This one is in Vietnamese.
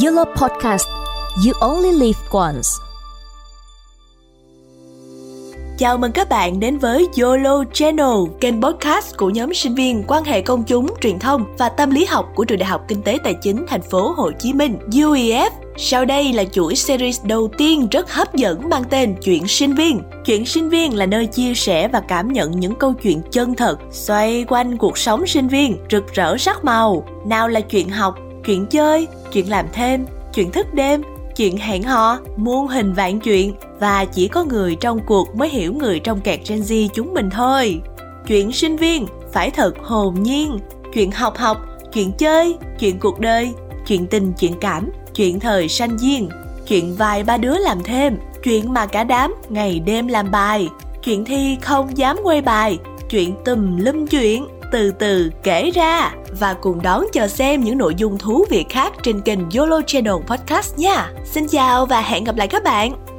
YOLO Podcast You Only Live Once Chào mừng các bạn đến với YOLO Channel, kênh podcast của nhóm sinh viên quan hệ công chúng, truyền thông và tâm lý học của Trường Đại học Kinh tế Tài chính Thành phố Hồ Chí Minh UEF. Sau đây là chuỗi series đầu tiên rất hấp dẫn mang tên Chuyện sinh viên. Chuyện sinh viên là nơi chia sẻ và cảm nhận những câu chuyện chân thật xoay quanh cuộc sống sinh viên rực rỡ sắc màu. Nào là chuyện học, chuyện chơi, chuyện làm thêm, chuyện thức đêm, chuyện hẹn hò, muôn hình vạn chuyện và chỉ có người trong cuộc mới hiểu người trong kẹt Gen Z chúng mình thôi. Chuyện sinh viên phải thật hồn nhiên, chuyện học học, chuyện chơi, chuyện cuộc đời, chuyện tình chuyện cảm, chuyện thời sanh viên, chuyện vài ba đứa làm thêm, chuyện mà cả đám ngày đêm làm bài, chuyện thi không dám quay bài, chuyện tùm lum chuyện từ từ kể ra và cùng đón chờ xem những nội dung thú vị khác trên kênh YOLO Channel Podcast nha. Xin chào và hẹn gặp lại các bạn.